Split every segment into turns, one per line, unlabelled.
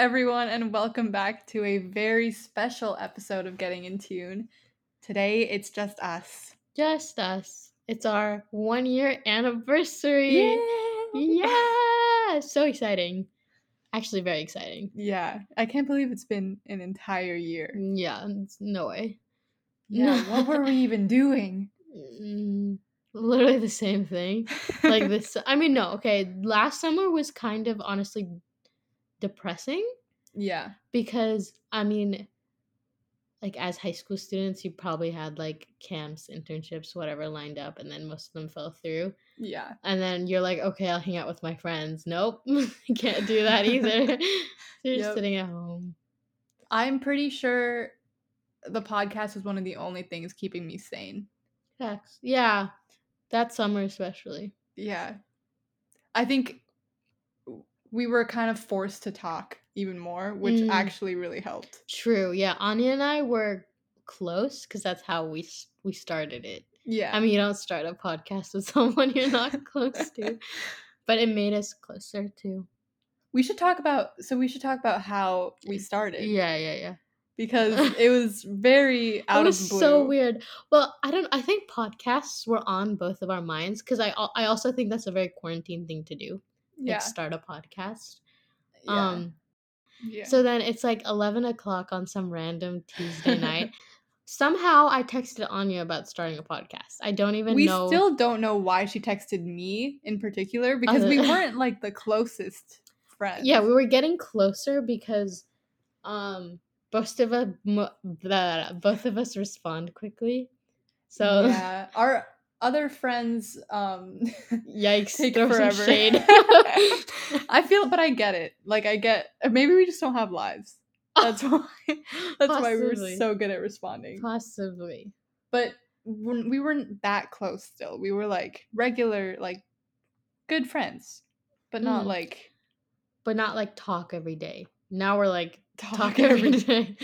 everyone, and welcome back to a very special episode of Getting in Tune. Today, it's just us.
Just us. It's our one year anniversary. Yeah. yeah. So exciting. Actually, very exciting.
Yeah, I can't believe it's been an entire year.
Yeah, no way.
Yeah, what were we even doing?
Mm, literally the same thing. Like this. I mean, no, okay. Last summer was kind of honestly depressing
Yeah,
because, I mean, like as high school students, you probably had like camps, internships, whatever lined up, and then most of them fell through.
yeah.
And then you're like, okay, I'll hang out with my friends. Nope, can't do that either. so you're just sitting at home.
I'm pretty sure the podcast was one of the only things keeping me sane.
Facts. Yeah, that summer especially.
Yeah. I think we were kind of forced to talk even more, which
Mm.
actually really helped.
True. Yeah, Anya and I were close because that's how we we started it.
Yeah.
I mean, you don't start a podcast with someone you're not close to, but it made us closer too.
we should talk about so we should talk about how we started.
Yeah, yeah, yeah.
Because it was very out
it was
of blue.
so weird. Well, I don't. I think podcasts were on both of our minds because I I also think that's a very quarantine thing to do.
Yeah.
Like start a podcast.
yeah.
Um.
yeah.
So then it's like eleven o'clock on some random Tuesday night. Somehow I texted Anya about starting a podcast. I don't even
we
know.
still don't know why she texted me in particular because we weren't like the closest friends.
yeah, we were getting closer because, um, both of us, both of us respond quickly. So
yeah. Our other friends um
yikes,
take forever.
shade.
I feel but I get it. Like I get maybe we just don't have lives. That's why that's why we were so good at responding.
Possibly.
But when we weren't that close still. We were like regular like good friends, but not
Mm.
like
But not like talk every day. Now we're like
talk, every day.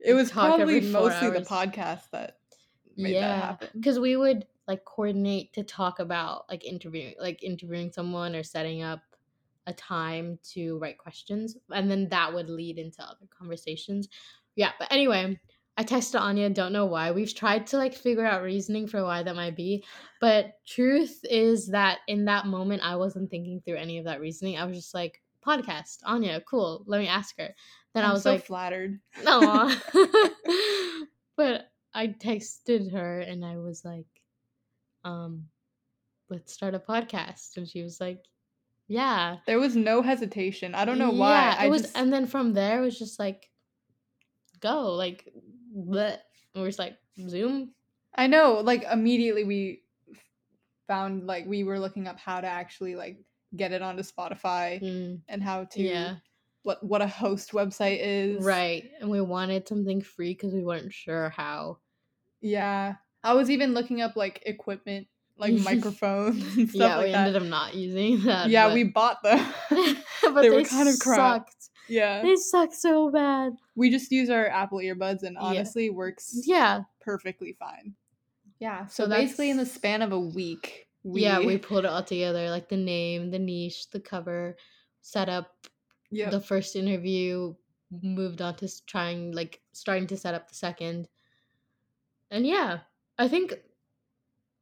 It was
Talk
probably
four
mostly the
hours.
podcast that made that
yeah.
happen.
Because we would like coordinate to talk about like interviewing like interviewing someone or setting up a time to write questions. And then that would lead into other conversations. Yeah. But anyway, I texted Anya, don't know why. We've tried to like figure out reasoning for why that might be. But truth is that in that moment I wasn't thinking through any of that reasoning. I was just like, podcast, Anya, cool. Let me ask her. Then
I'm
I was
so
like,
flattered.
no. but I texted her and I was like, um, let's start a podcast. And she was like, yeah.
There was no hesitation. I don't know why.
Yeah,
I
it was,
just
and then from there it was just like, go, like, bleh. And we're just like, Zoom.
I know, like immediately we found like we were looking up how to actually like get it onto Spotify
Mm,
and how to
yeah,
what what a host website is.
right. And we wanted something free because we weren't sure how.
Yeah. I was even looking up like equipment, like microphones and stuff
yeah,
like
we
that.
ended up not using that.
yeah,
but-
we bought them.
but
they
they,
were kind of crap.
sucked.
yeah.
They suck so bad.
We just use our Apple earbuds and
Yeah.
honestly works
Yeah.
perfectly fine. Yeah. So,
So
basically in the span of a week, we
yeah, we pulled it all together, like the name, the niche, the cover, set up
Yep.
the first interview, moved on to trying like starting to set up the second. And yeah, I think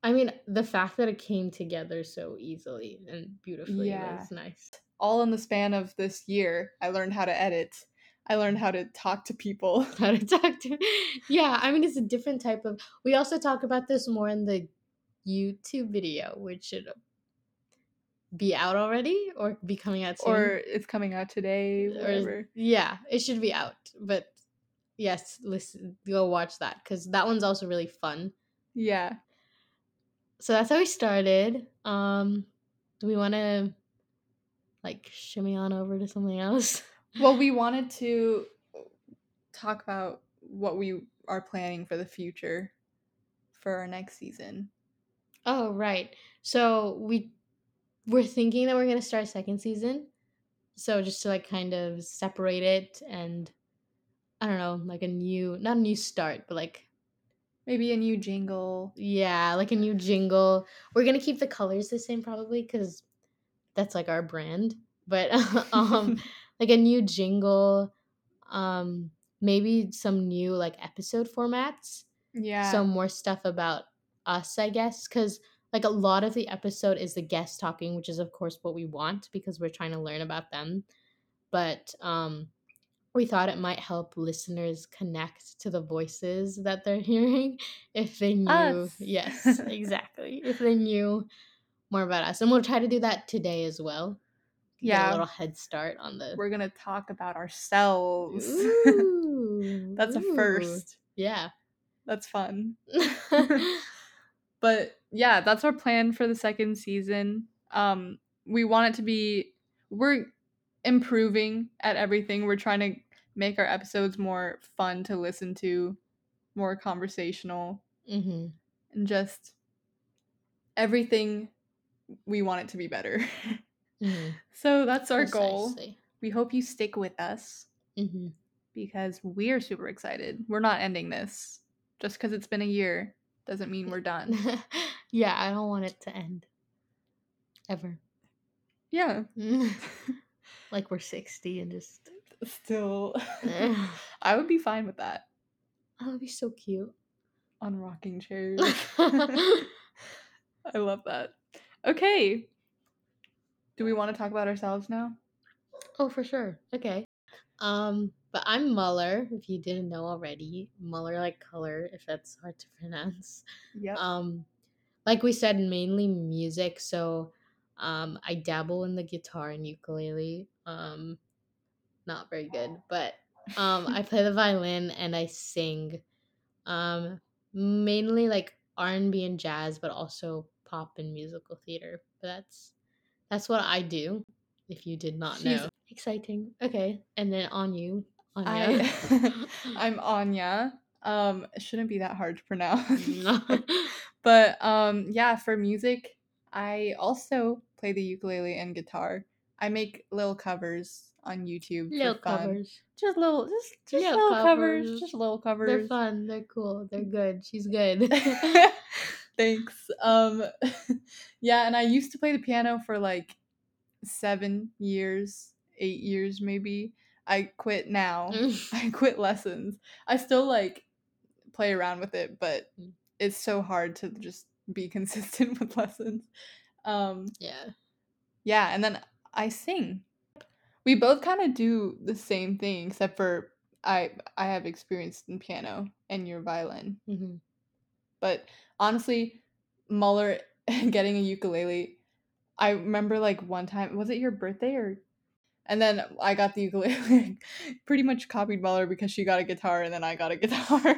I mean the fact that it came together so easily and beautifully
Yeah.
was nice.
all in the span of this year, I learned how to edit. I learned how to talk to people.
How to talk to Yeah, I mean it's a different type of we also talk about this more in the YouTube video, which should be out already or be coming out soon.
or it's coming out today,
or yeah, it should be out. But yes, listen, go watch that because that one's also really fun.
Yeah.
So that's how we started. Um, do we want to like shimmy on over to something else?
Well, we wanted to talk about what we are planning for the future for our next season.
Oh right. So we we're thinking that we're gonna start a second season. So just to like kind of separate it and I don't know, like a new not a new start, but like
Maybe a new jingle.
Yeah, like a new jingle. We're gonna keep the colors the same probably because that's like our brand. But um, like a new jingle, um, maybe some new like episode formats.
Yeah.
So more stuff about us, I guess, because like a lot of the episode is the guest talking, which is of course what we want because we're trying to learn about them. But um, we thought it might help listeners connect to the voices that they're hearing if they knew.
Us.
Yes, exactly. if they knew more about us, and we'll try to do that today as well. Get
Yeah.
a little head start on the.
We're gonna talk about ourselves.
Ooh,
That's a first.
Yeah.
That's fun. But yeah, that's our plan for the second season. Um, we want it to be we're improving at everything. We're trying to make our episodes more fun to listen to, more conversational,
hmm
and just everything we want it to be better.
hmm
so that's our goal. We hope you stick with us
hmm
because we're super excited. We're not ending this. Just because it's been a year doesn't mean we're done.
yeah, I don't want it to end. Ever.
yeah.
like we're 60 and just.
Still, I would be fine with that That
would be so cute.
on rocking chairs. I love that. Okay. Do we want to talk about ourselves now?
oh, for sure. Okay. Um, but I'm Muller, if you didn't know already. Muller like color, if that's hard to pronounce.
Yeah.
Um, like we said, mainly music. So, um, I dabble in the guitar and ukulele. Um, not very good, but um, I play the violin and I sing. Um, mainly like R and B and jazz, but also pop and musical theater. But that's that's what I do. If you did not
She's-
know, exciting. Okay, and then on you, Anya.
I I'm Anya. Um, it shouldn't be that hard to pronounce.
No.
but um, yeah, for music, I also play the ukulele and guitar. I make little covers on YouTube.
Little
for fun.
covers.
Just little, just just
Little
little covers.
covers.
Just little covers.
They're fun. They're cool. They're good. She's good.
Thanks. Um yeah, and I used to play the piano for like 7 years, 8 years maybe. I quit now. I quit lessons. I still like play around with it, but
Mm.
it's so hard to just be consistent with lessons. Um
yeah.
yeah, and then I sing. We both kind of do the same thing except for I I have experience in piano and your violin.
hmm
But honestly, Muller getting a ukulele, I remember like one time, was it your birthday or? And then I got the ukulele, pretty much copied Muller because she got a guitar and then I got a guitar.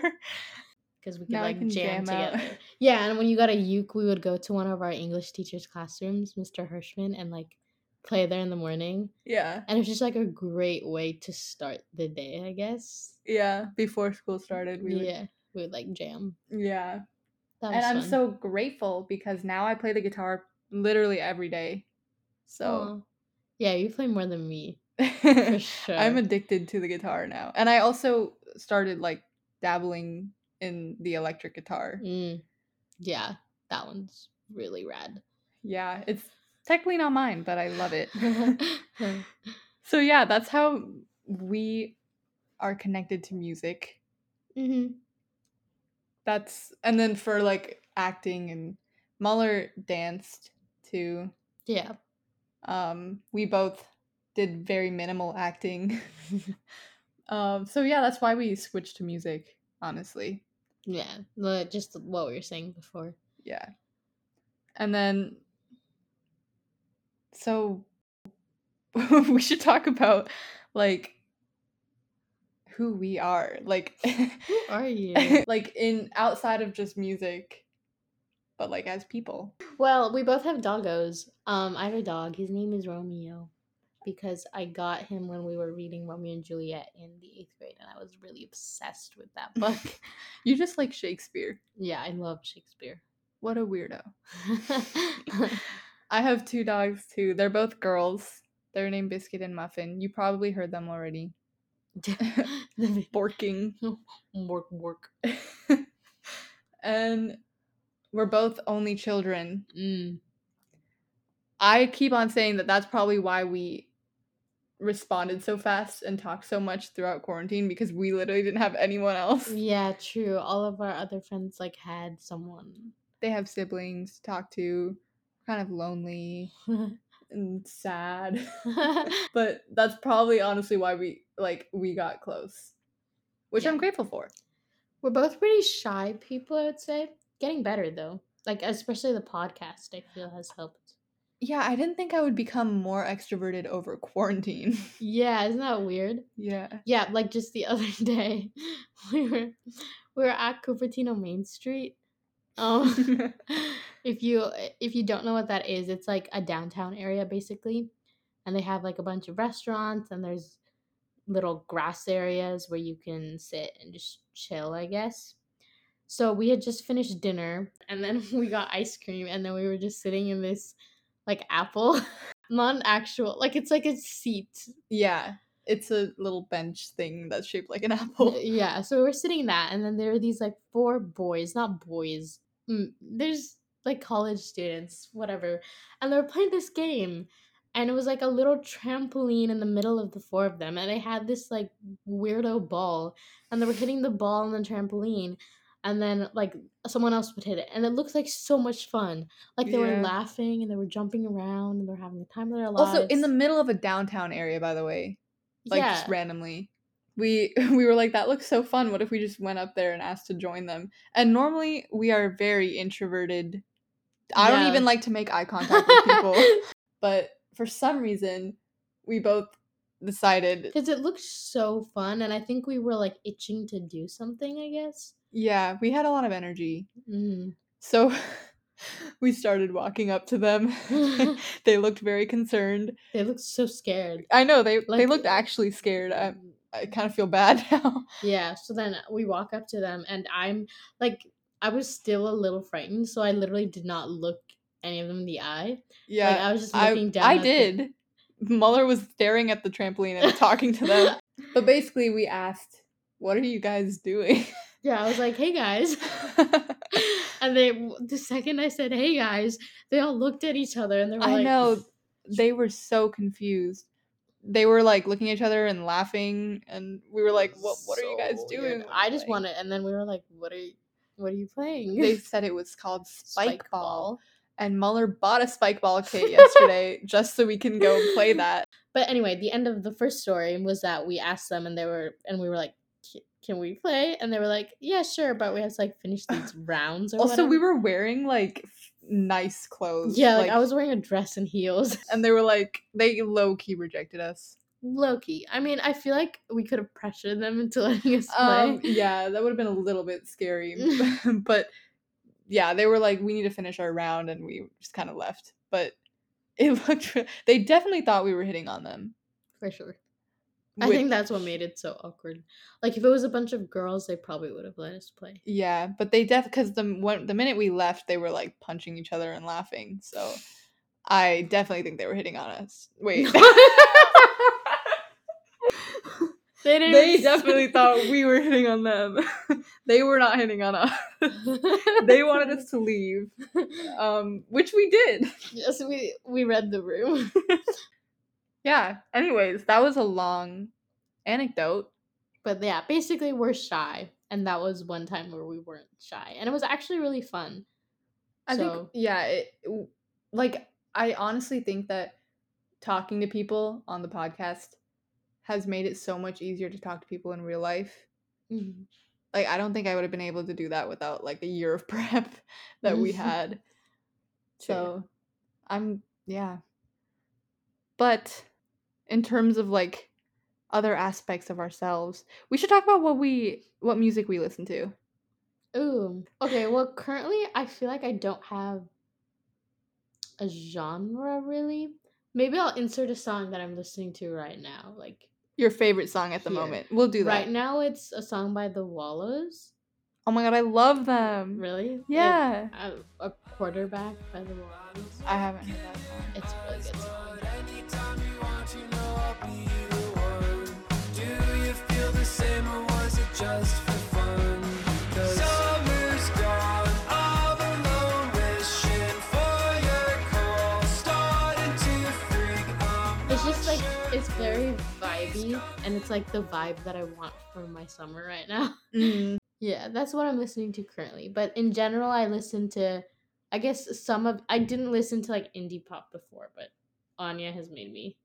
Because we could
Now
like jam,
jam out.
together. Yeah, and when you got a uke, we would go to one of our English teachers' classrooms, Mr. Hirschman, and like play there in the morning.
yeah,
And it was just like a great way to start the day, I guess.
yeah. Before school started, we would,
yeah, we would like jam.
yeah. And
was
I'm so grateful because now I play the guitar literally every day. So
Aw. yeah, you play more than me for sure.
I'm addicted to the guitar now. And I also started like dabbling in the electric guitar.
Mm, yeah, that one's really rad.
Yeah, it's technically not mine, but I love it. so yeah, that's how we are connected to music.
hmm
That's and then for like acting and Muller danced too.
Yeah.
Um we both did very minimal acting. um so yeah, that's why we switched to music, honestly.
Yeah, the- just what we were saying before.
Yeah. And then so we should talk about like who we are. Like
Who are you?
like in outside of just music, but like as people.
well, we both have doggos. Um, I have a dog. His name is Romeo because I got him when we were reading Romeo and Juliet in the eighth grade, and I was really obsessed with that book.
You just like Shakespeare.
yeah, I love Shakespeare.
What a weirdo. I have two dogs too. They're both girls. They're named Biscuit and Muffin. You probably heard them already. Borking.
work, work.
and we're both only children.
Mm.
I keep on saying that that's probably why we responded so fast and talked so much throughout quarantine because we literally didn't have anyone else.
Yeah, true. All of our other friends like had someone.
They have siblings to talk to, kind of lonely and sad. but that's probably honestly why we like we got close. Which
Yeah.
I'm grateful for.
We're both pretty shy people, I would say. Getting better though. Like especially the podcast, I feel has helped.
Yeah, I didn't think I would become more extroverted over quarantine.
Yeah, isn't that weird?
yeah.
Yeah, like just the other day, we were we were at Cupertino Main Street. Um, if you if you don't know what that is, it's like a downtown area basically, and they have like a bunch of restaurants and there's little grass areas where you can sit and just chill, I guess. So we had just finished dinner and then we got ice cream and then we were just sitting in this like apple, not an actual like it's like a seat
yeah. It's a little bench thing that's shaped like an apple.
Yeah, so we were sitting in that, and then there were these like four boys, not boys. Mm, there's like college students, whatever, and they were playing this game, and it was like a little trampoline in the middle of the four of them, and they had this like weirdo ball, and they were hitting the ball on the trampoline, and then like someone else would hit it, and it looked like so much fun. Like they
Yeah.
were laughing and they were jumping around and they were having the time of their lives.
Also in the middle of a downtown area, by the way. Like
yeah,
just randomly. We we were like, that looks so fun. What if we just went up there and asked to join them? And normally we are very introverted. I don't even like to make eye contact with people. but for some reason, we both decided
Because it looked so fun, and I think we were like itching to do something, I guess.
yeah, we had a lot of energy.
Mm.
So we started walking up to them. they looked very concerned.
they looked so scared.
I know they they looked actually scared. I I kind of feel bad now.
Yeah, so then we walk up to them, and I'm like, I was still a little frightened, so I literally did not look any of them in the eye.
Yeah,
like, I was just
I,
looking down.
I
at the-
did. Muller was staring at the trampoline and talking to them. But basically, we asked, "What are you guys doing?"
yeah, I was like, hey guys. and they, the second I said, hey guys, they all looked at each other and they were
I
like, "I
know they were so confused. They were like looking at each other and laughing, and we were like, "What? What are you guys doing?"
weird. I just
Like,
wanted, and then we were like, what are you, what are you playing?
They said it was called Spike,
Spike
ball.
ball.
and Muller bought a spike ball kit yesterday just so we can go play that.
But anyway, the end of the first story was that we asked them, and they were, and we were like, "Can we play?" And they were like, "Yeah, sure," but we had to like finish these rounds. Or
Also, we were wearing like nice clothes.
yeah, like, I was wearing a dress and heels.
and they were like, they low key rejected us.
Loki. I mean, I feel like we could have pressured them into letting us play.
Um, yeah, that would have been a little bit scary, but yeah, they were like, we need to finish our round, and we just kind of left. But it looked, they definitely thought we were hitting on them.
For sure. I think that's what made it so awkward. Like if it was a bunch of girls, they probably would have let us play.
Yeah, but they def because the when, the minute we left, they were like punching each other and laughing. So I definitely think they were hitting on us. Wait,
They
they definitely thought we were hitting on them. they were not hitting on us. they wanted us to leave, um, which we did.
yes, we we read the room.
Yeah. Anyways, that was a long anecdote.
But yeah, basically we're shy, and that was one time where we weren't shy, and it was actually really fun.
I
So-
think yeah, it, like I honestly think that talking to people on the podcast has made it so much easier to talk to people in real life.
Mhm.
Like I don't think I would have been able to do that without like the year of prep that we had. So I'm yeah. But in terms of like other aspects of ourselves, we should talk about what we what music we listen to.
Ooh. Okay, well currently I feel like I don't have a genre really. Maybe I'll insert a song that I'm listening to right now. Like
Your favorite song at the
Here.
moment. We'll do that.
right now it's a song by the Wallows.
Oh my god, I love them.
Really? It-
Yeah.
a, a quarterback by the Wallows.
I haven't heard that song.
It's a really good song.
Anytime you want, you know
vibey, and it's like the vibe that I want for my summer right now.
Mm.
Yeah, that's what I'm listening to currently. But in general, I listen to, I guess some of I didn't listen to like indie pop before, but Anya has made me.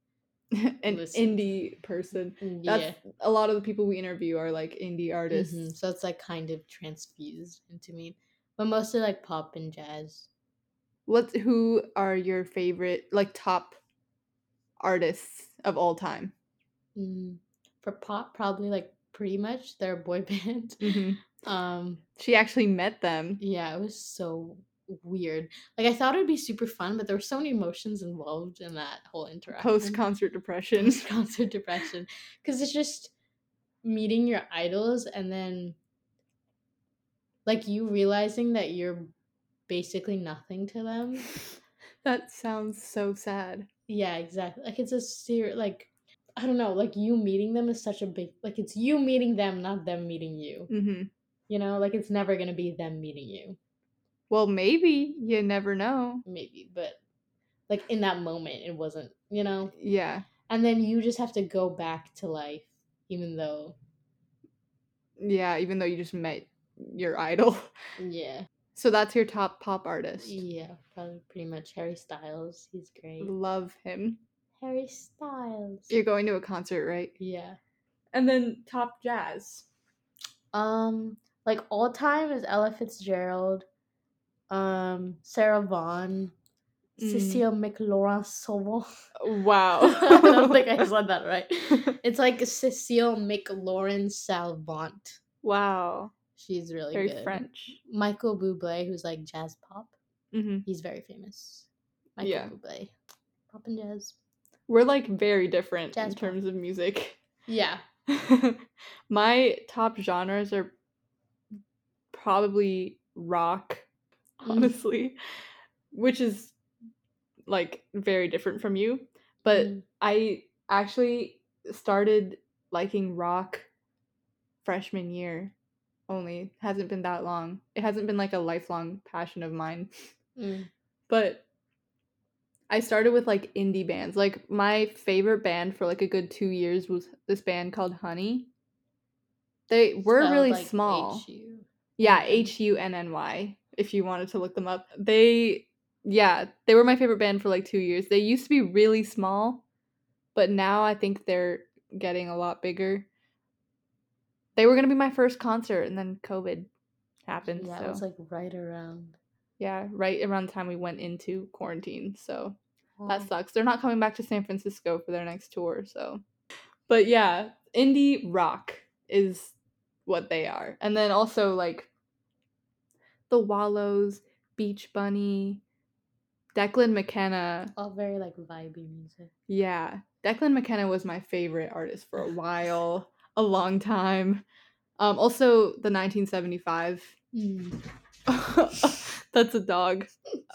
An
Listen.
indie person. That's
Yeah.
a lot of the people we interview are like indie artists.
Mhm, So it's like kind of transfused into me, but mostly like pop and jazz.
What who are your favorite like top artists of all time?
Mm. For pop, probably like pretty much their boy band.
Mm-hmm.
Um,
She actually met them.
yeah, it was so weird. Like I thought it would be super fun, but there were so many emotions involved in that whole interaction.
Post concert depression.
concert depression because it's just meeting your idols and then like you realizing that you're basically nothing to them.
that sounds so sad.
Yeah, exactly. Like it's a ser like I don't know, like you meeting them is such a big like it's you meeting them, not them meeting you.
Mm-hmm.
You know, like it's never gonna be them meeting you,
Well, maybe you never know.
maybe, but like in that moment, it wasn't. You know,
Yeah,
and then you just have to go back to life, even though,
yeah. Even though you just met your idol,
yeah,
so that's your top pop artist.
yeah, probably pretty much Harry Styles. He's great.
Love him.
Harry Styles.
You're going to a concert, right?
Yeah.
And then top jazz.
Um, like all time is Ella Fitzgerald, um, Sarah Vaughan,
Mm.
Cecile McLorin Sauvant.
Wow.
I don't think I said that right. It's like Cecile McLorin Salvant.
wow.
She's really
Very
good.
French.
Michael Bublé, who's like jazz pop.
hmm
He's very famous. Michael
Yeah.
Bublé. Pop and jazz.
We're like very different
Jazz
in
pop.
terms of music.
Yeah.
My top genres are probably rock,
Mm.
honestly, which is like very different from you. But
Mm.
I actually started liking rock freshman year only. Hasn't been that long. It hasn't been like a lifelong passion of mine.
Mm.
But I started with like indie bands. Like my favorite band for like a good 2 years was this band called Hunny. They were
Spelled
really
like
small.
H-U.
Yeah. H U N N Y. If you wanted to look them up, they, yeah, they were my favorite band for like two years. They used to be really small, but now I think they're getting a lot bigger. They were gonna be my first concert, and then COVID happened.
Yeah,
so
it was like right around.
Yeah, right around the time we went into quarantine. So that
Oh.
sucks. They're not coming back to San Francisco for their next tour, so. But yeah, indie rock is what they are. And then also like The Wallows, Beach Bunny, Declan McKenna.
all very like vibey music.
Yeah, Declan McKenna was my favorite artist for a while, a long time. Um also the 1975.
Mm.
That's a dog.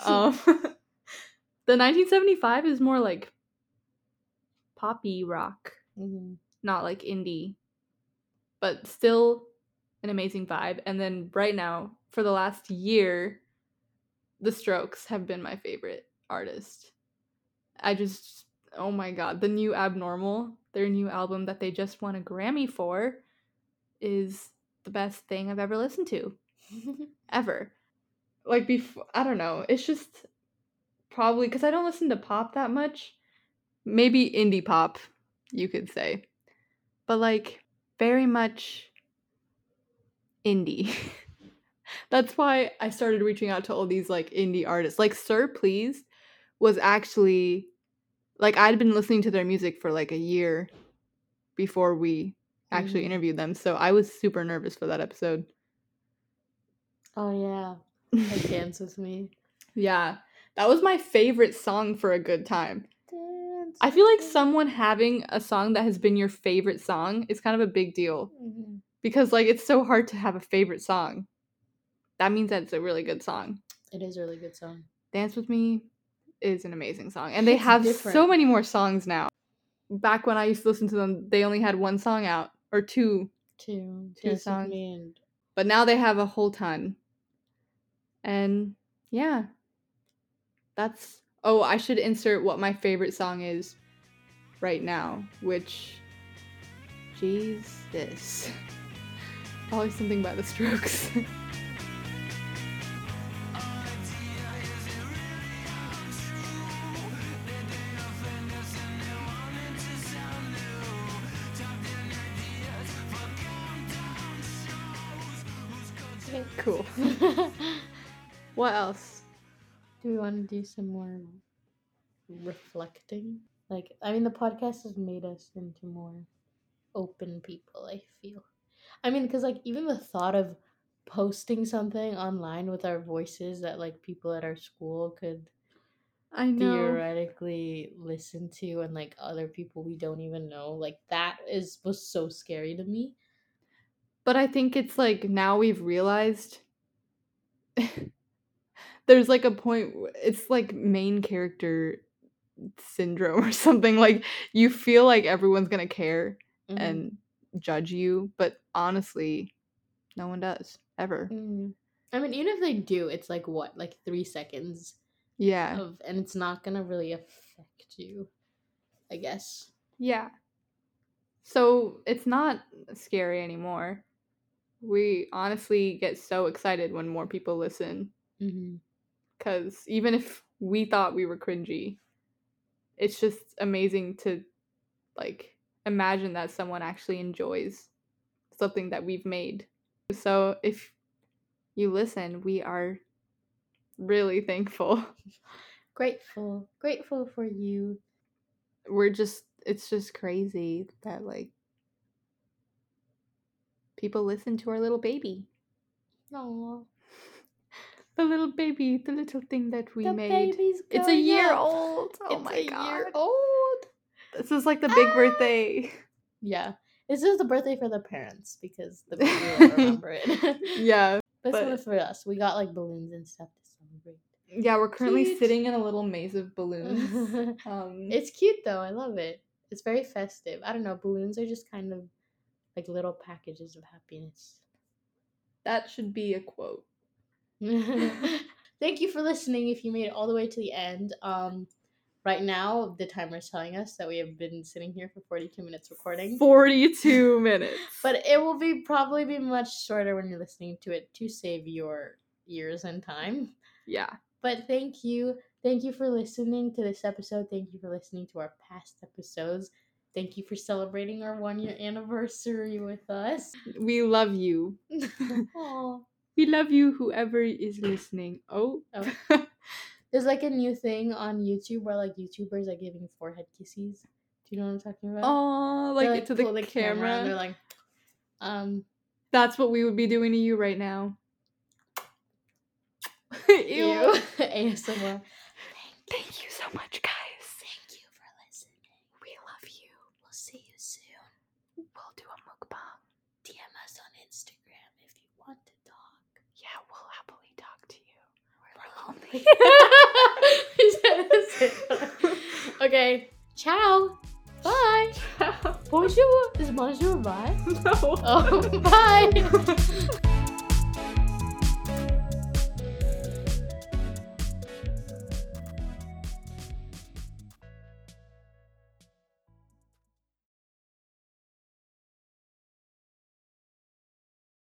Um the 1975 is more like poppy rock.
Mhm.
not like indie, but still an amazing vibe. And then right now, for the last year, The Strokes have been my favorite artist. I just, oh my god, the new Abnormal, their new album that they just won a Grammy for, is the best thing I've ever listened to, ever. Like, before, I don't know, it's just probably because I don't listen to pop that much. Maybe indie pop, you could say but like very much indie. That's why I started reaching out to all these like indie artists. Like Sir Please was actually like I'd been listening to their music for like a year before we actually
Mhm.
interviewed them. So I was super nervous for that episode.
Oh yeah, like dance with me.
yeah. That was my favorite song for a good time.
Dance
I feel like someone having a song that has been your favorite song is kind of a big deal.
Mhm.
because like it's so hard to have a favorite song. That means that it's a really good song.
It is a really good song.
Dance with Me is an amazing song, and they
It's
have so many more songs now. Back when I used to listen to them, they only had one song out or two,
Two,
Two
dance
songs.
with me and
but now they have a whole ton. And yeah, that's. Oh, I should insert what my favorite song is right now, which Jesus. Probably something by the strokes. What else?
do we want to do some more reflecting? Like, I mean, the podcast has made us into more open people, I feel. I mean, because, like, even the thought of posting something online with our voices that, like, people at our school could
I know.
theoretically listen to and, like, other people we don't even know, like, that is was so scary to me.
But I think it's like now we've realized there's like a point it's like main character syndrome or something like you feel like everyone's going to care
Mhm.
and judge you, but honestly no one does ever.
Mhm. I mean, even if they do, it's like what, like three seconds
Yeah.
of, and it's not gonna really affect you, I guess.
Yeah. So it's not scary anymore. We honestly get so excited when more people listen
Mm-hmm.
Because even if we thought we were cringy, it's just amazing to like imagine that someone actually enjoys something that we've made. So if you listen, we are really thankful.
Grateful, grateful for you.
We're just it's just crazy that like people listen to our little baby.
No,
The little baby, the little thing that we
the
made. It's a year
up.
old. Oh
it's
my
a
god.
year old.
This is like the big
Ah!
birthday.
Yeah, this is the birthday for the parents because the baby will remember it.
Yeah.
This
but-
one is for us. We got like balloons and stuff to celebrate.
Yeah, we're currently
Cute.
sitting in a little maze of balloons. Um
it's cute though. I love it. It's very festive. I don't know. Balloons are just kind of like little packages of happiness.
that should be a quote.
Thank you for listening. If you made it all the way to the end, um, right now the timer is telling us that we have been sitting here for forty-two minutes recording.
42 minutes.
But it will be probably be much shorter when you're listening to it to save your ears and time.
yeah.
But thank you. Thank you for listening to this episode. Thank you for listening to our past episodes. Thank you for celebrating our one year anniversary with us.
We love you. We love you whoever is listening. Oh.
Oh. There's like a new thing on YouTube where like YouTubers are giving forehead kisses. Do you know what I'm talking about?
Oh,
They,
like, to the
pull
camera.
and they're like, um,
That's what we would be doing to you right now.
ew. ASMR.
Thank you so much, guys.
Thank you for listening.
We love you.
We'll see you soon.
We'll do a mukbang.
DM us on Instagram if you want to talk.
Yeah, we'll happily talk to you.
We're lonely. okay. Ciao. Bye. Bonjour. Is bonjour bye?
no.
Oh, bye.